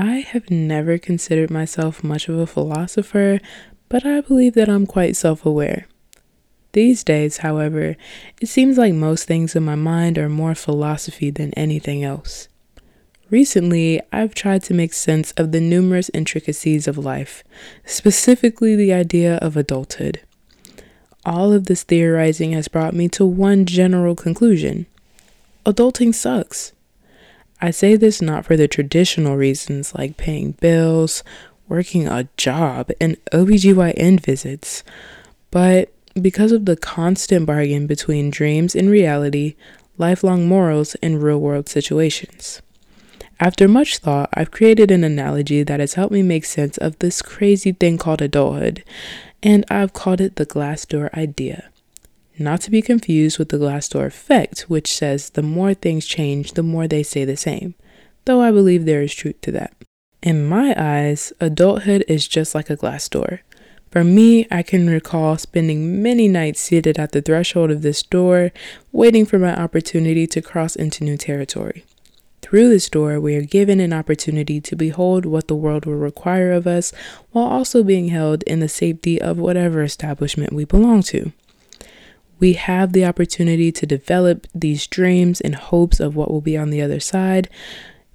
have never considered myself much of a philosopher, but I believe that I'm quite self aware. These days, however, it seems like most things in my mind are more philosophy than anything else. Recently, I've tried to make sense of the numerous intricacies of life, specifically the idea of adulthood. All of this theorizing has brought me to one general conclusion adulting sucks. I say this not for the traditional reasons like paying bills, working a job, and OBGYN visits, but because of the constant bargain between dreams and reality, lifelong morals, and real world situations. After much thought, I've created an analogy that has helped me make sense of this crazy thing called adulthood, and I've called it the glass door idea. Not to be confused with the glass door effect, which says the more things change, the more they stay the same, though I believe there is truth to that. In my eyes, adulthood is just like a glass door. For me, I can recall spending many nights seated at the threshold of this door, waiting for my opportunity to cross into new territory. Through this door, we are given an opportunity to behold what the world will require of us while also being held in the safety of whatever establishment we belong to. We have the opportunity to develop these dreams and hopes of what will be on the other side,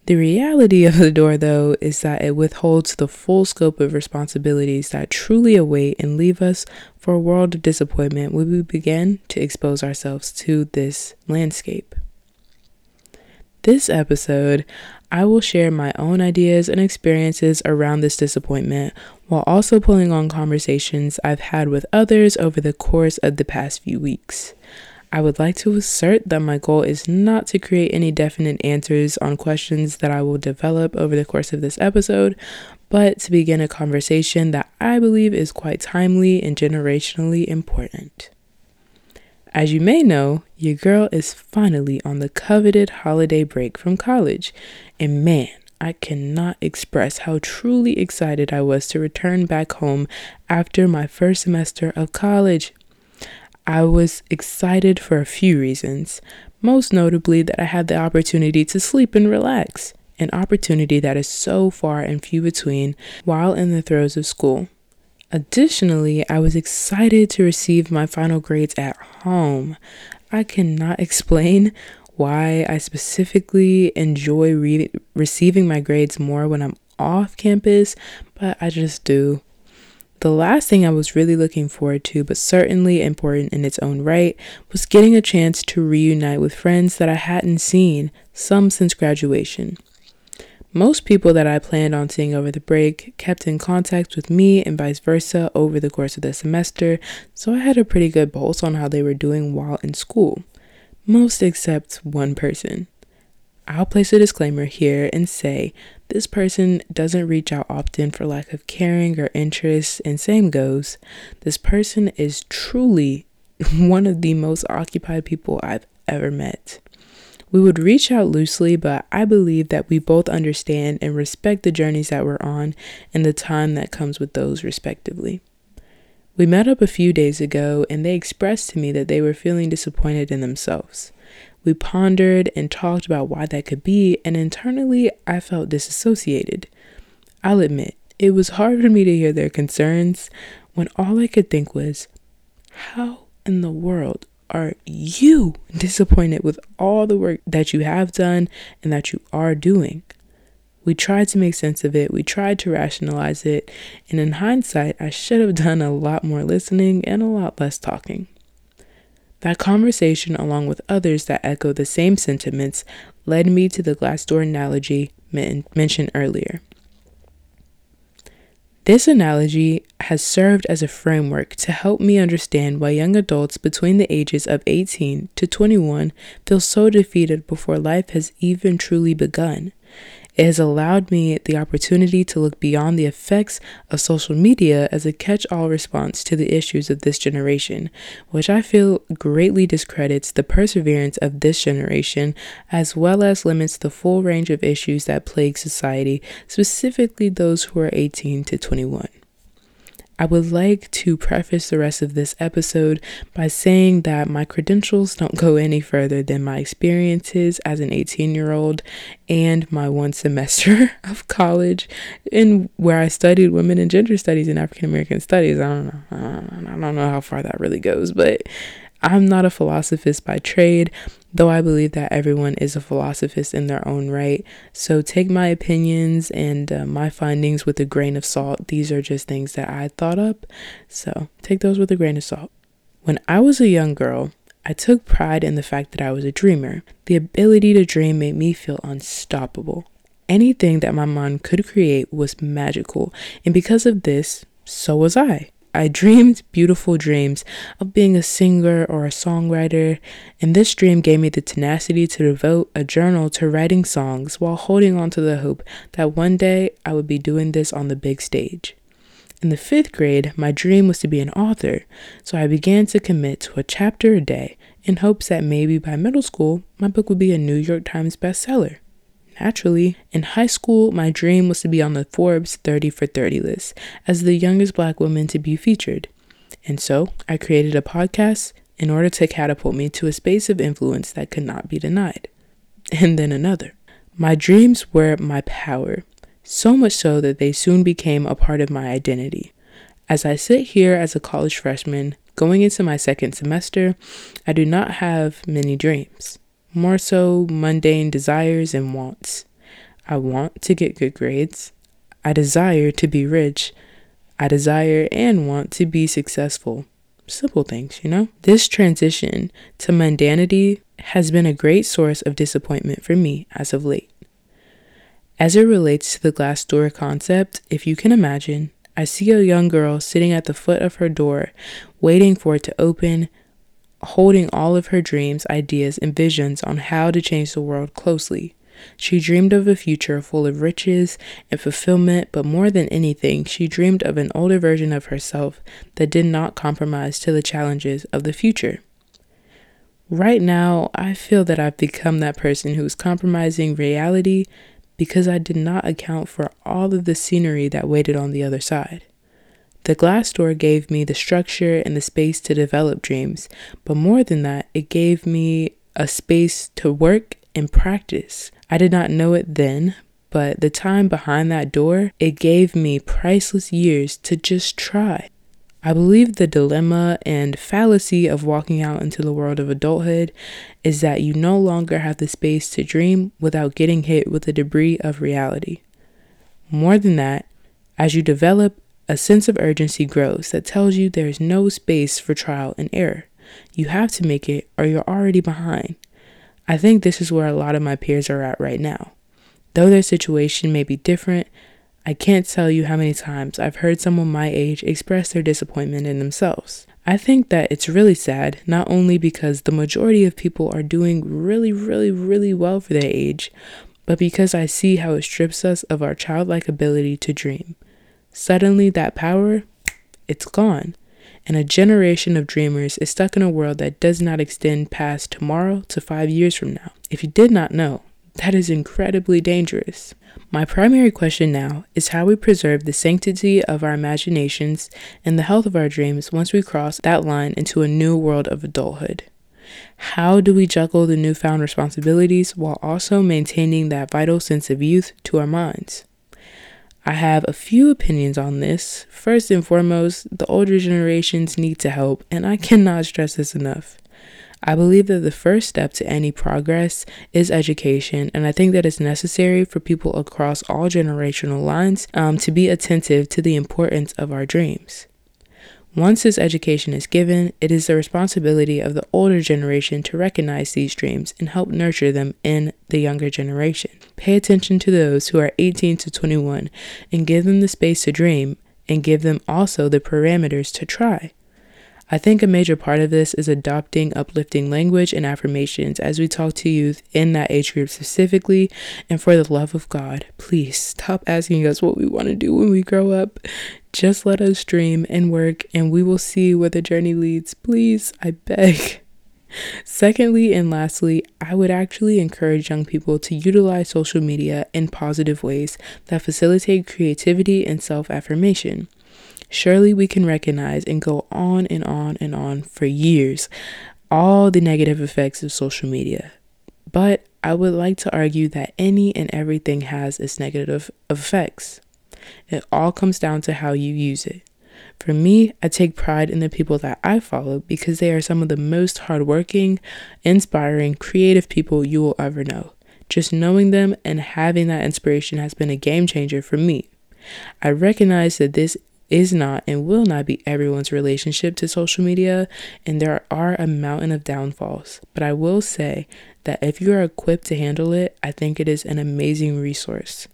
the reality of the door, though, is that it withholds the full scope of responsibilities that truly await and leave us for a world of disappointment when we begin to expose ourselves to this landscape. This episode, I will share my own ideas and experiences around this disappointment while also pulling on conversations I've had with others over the course of the past few weeks. I would like to assert that my goal is not to create any definite answers on questions that I will develop over the course of this episode, but to begin a conversation that I believe is quite timely and generationally important. As you may know, your girl is finally on the coveted holiday break from college, and man, I cannot express how truly excited I was to return back home after my first semester of college. I was excited for a few reasons, most notably that I had the opportunity to sleep and relax, an opportunity that is so far and few between while in the throes of school. Additionally, I was excited to receive my final grades at home. I cannot explain why I specifically enjoy re- receiving my grades more when I'm off campus, but I just do. The last thing I was really looking forward to, but certainly important in its own right, was getting a chance to reunite with friends that I hadn't seen, some since graduation. Most people that I planned on seeing over the break kept in contact with me and vice versa over the course of the semester, so I had a pretty good pulse on how they were doing while in school. Most except one person. I'll place a disclaimer here and say this person doesn't reach out often for lack of caring or interest, and same goes. This person is truly one of the most occupied people I've ever met. We would reach out loosely, but I believe that we both understand and respect the journeys that we're on and the time that comes with those, respectively. We met up a few days ago, and they expressed to me that they were feeling disappointed in themselves. We pondered and talked about why that could be, and internally, I felt disassociated. I'll admit, it was hard for me to hear their concerns when all I could think was, how in the world are you disappointed with all the work that you have done and that you are doing? We tried to make sense of it, we tried to rationalize it, and in hindsight, I should have done a lot more listening and a lot less talking. That conversation, along with others that echo the same sentiments, led me to the glass door analogy men- mentioned earlier. This analogy has served as a framework to help me understand why young adults between the ages of 18 to 21 feel so defeated before life has even truly begun. It has allowed me the opportunity to look beyond the effects of social media as a catch all response to the issues of this generation, which I feel greatly discredits the perseverance of this generation as well as limits the full range of issues that plague society, specifically those who are 18 to 21. I would like to preface the rest of this episode by saying that my credentials don't go any further than my experiences as an 18 year old and my one semester of college in where I studied women and gender studies and African American studies. I don't know. I don't know how far that really goes, but I'm not a philosophist by trade, though I believe that everyone is a philosophist in their own right. So take my opinions and uh, my findings with a grain of salt. These are just things that I thought up. So take those with a grain of salt. When I was a young girl, I took pride in the fact that I was a dreamer. The ability to dream made me feel unstoppable. Anything that my mind could create was magical, and because of this, so was I. I dreamed beautiful dreams of being a singer or a songwriter, and this dream gave me the tenacity to devote a journal to writing songs while holding on to the hope that one day I would be doing this on the big stage. In the fifth grade, my dream was to be an author, so I began to commit to a chapter a day in hopes that maybe by middle school, my book would be a New York Times bestseller. Naturally, in high school, my dream was to be on the Forbes 30 for 30 list as the youngest black woman to be featured. And so I created a podcast in order to catapult me to a space of influence that could not be denied. And then another. My dreams were my power, so much so that they soon became a part of my identity. As I sit here as a college freshman, going into my second semester, I do not have many dreams more so mundane desires and wants. I want to get good grades. I desire to be rich. I desire and want to be successful. Simple things, you know? This transition to mundanity has been a great source of disappointment for me as of late. As it relates to the glass door concept, if you can imagine, I see a young girl sitting at the foot of her door, waiting for it to open, holding all of her dreams, ideas, and visions on how to change the world closely. She dreamed of a future full of riches and fulfillment, but more than anything, she dreamed of an older version of herself that did not compromise to the challenges of the future. Right now, I feel that I've become that person who's compromising reality because I did not account for all of the scenery that waited on the other side. The glass door gave me the structure and the space to develop dreams, but more than that, it gave me a space to work and practice. I did not know it then, but the time behind that door, it gave me priceless years to just try. I believe the dilemma and fallacy of walking out into the world of adulthood is that you no longer have the space to dream without getting hit with the debris of reality. More than that, as you develop a sense of urgency grows that tells you there is no space for trial and error. You have to make it or you're already behind. I think this is where a lot of my peers are at right now. Though their situation may be different, I can't tell you how many times I've heard someone my age express their disappointment in themselves. I think that it's really sad, not only because the majority of people are doing really, really, really well for their age, but because I see how it strips us of our childlike ability to dream. Suddenly, that power, it's gone. And a generation of dreamers is stuck in a world that does not extend past tomorrow to five years from now. If you did not know, that is incredibly dangerous. My primary question now is how we preserve the sanctity of our imaginations and the health of our dreams once we cross that line into a new world of adulthood. How do we juggle the newfound responsibilities while also maintaining that vital sense of youth to our minds? I have a few opinions on this. First and foremost, the older generations need to help, and I cannot stress this enough. I believe that the first step to any progress is education, and I think that it's necessary for people across all generational lines um, to be attentive to the importance of our dreams. Once this education is given, it is the responsibility of the older generation to recognize these dreams and help nurture them in the younger generation. Pay attention to those who are 18 to 21 and give them the space to dream and give them also the parameters to try. I think a major part of this is adopting uplifting language and affirmations as we talk to youth in that age group specifically. And for the love of God, please stop asking us what we want to do when we grow up. Just let us dream and work, and we will see where the journey leads. Please, I beg. Secondly, and lastly, I would actually encourage young people to utilize social media in positive ways that facilitate creativity and self affirmation. Surely we can recognize and go on and on and on for years all the negative effects of social media. But I would like to argue that any and everything has its negative effects. It all comes down to how you use it. For me, I take pride in the people that I follow because they are some of the most hardworking, inspiring, creative people you will ever know. Just knowing them and having that inspiration has been a game changer for me. I recognize that this is not and will not be everyone's relationship to social media, and there are a mountain of downfalls. But I will say that if you are equipped to handle it, I think it is an amazing resource.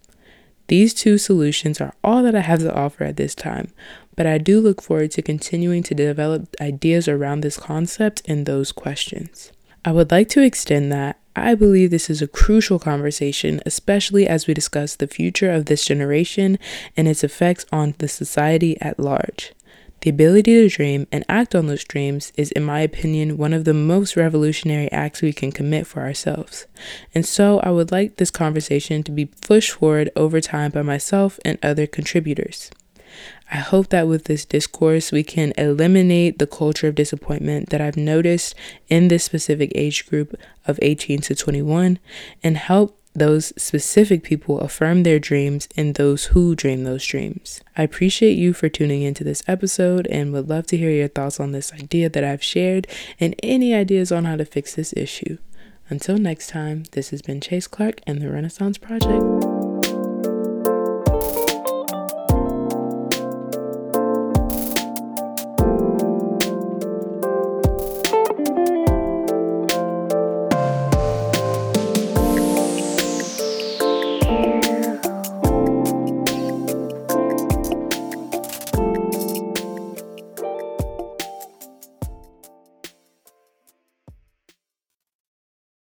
These two solutions are all that I have to offer at this time, but I do look forward to continuing to develop ideas around this concept and those questions. I would like to extend that I believe this is a crucial conversation, especially as we discuss the future of this generation and its effects on the society at large. The ability to dream and act on those dreams is, in my opinion, one of the most revolutionary acts we can commit for ourselves. And so I would like this conversation to be pushed forward over time by myself and other contributors. I hope that with this discourse, we can eliminate the culture of disappointment that I've noticed in this specific age group of 18 to 21 and help those specific people affirm their dreams and those who dream those dreams. I appreciate you for tuning into this episode and would love to hear your thoughts on this idea that I've shared and any ideas on how to fix this issue. Until next time, this has been Chase Clark and the Renaissance Project.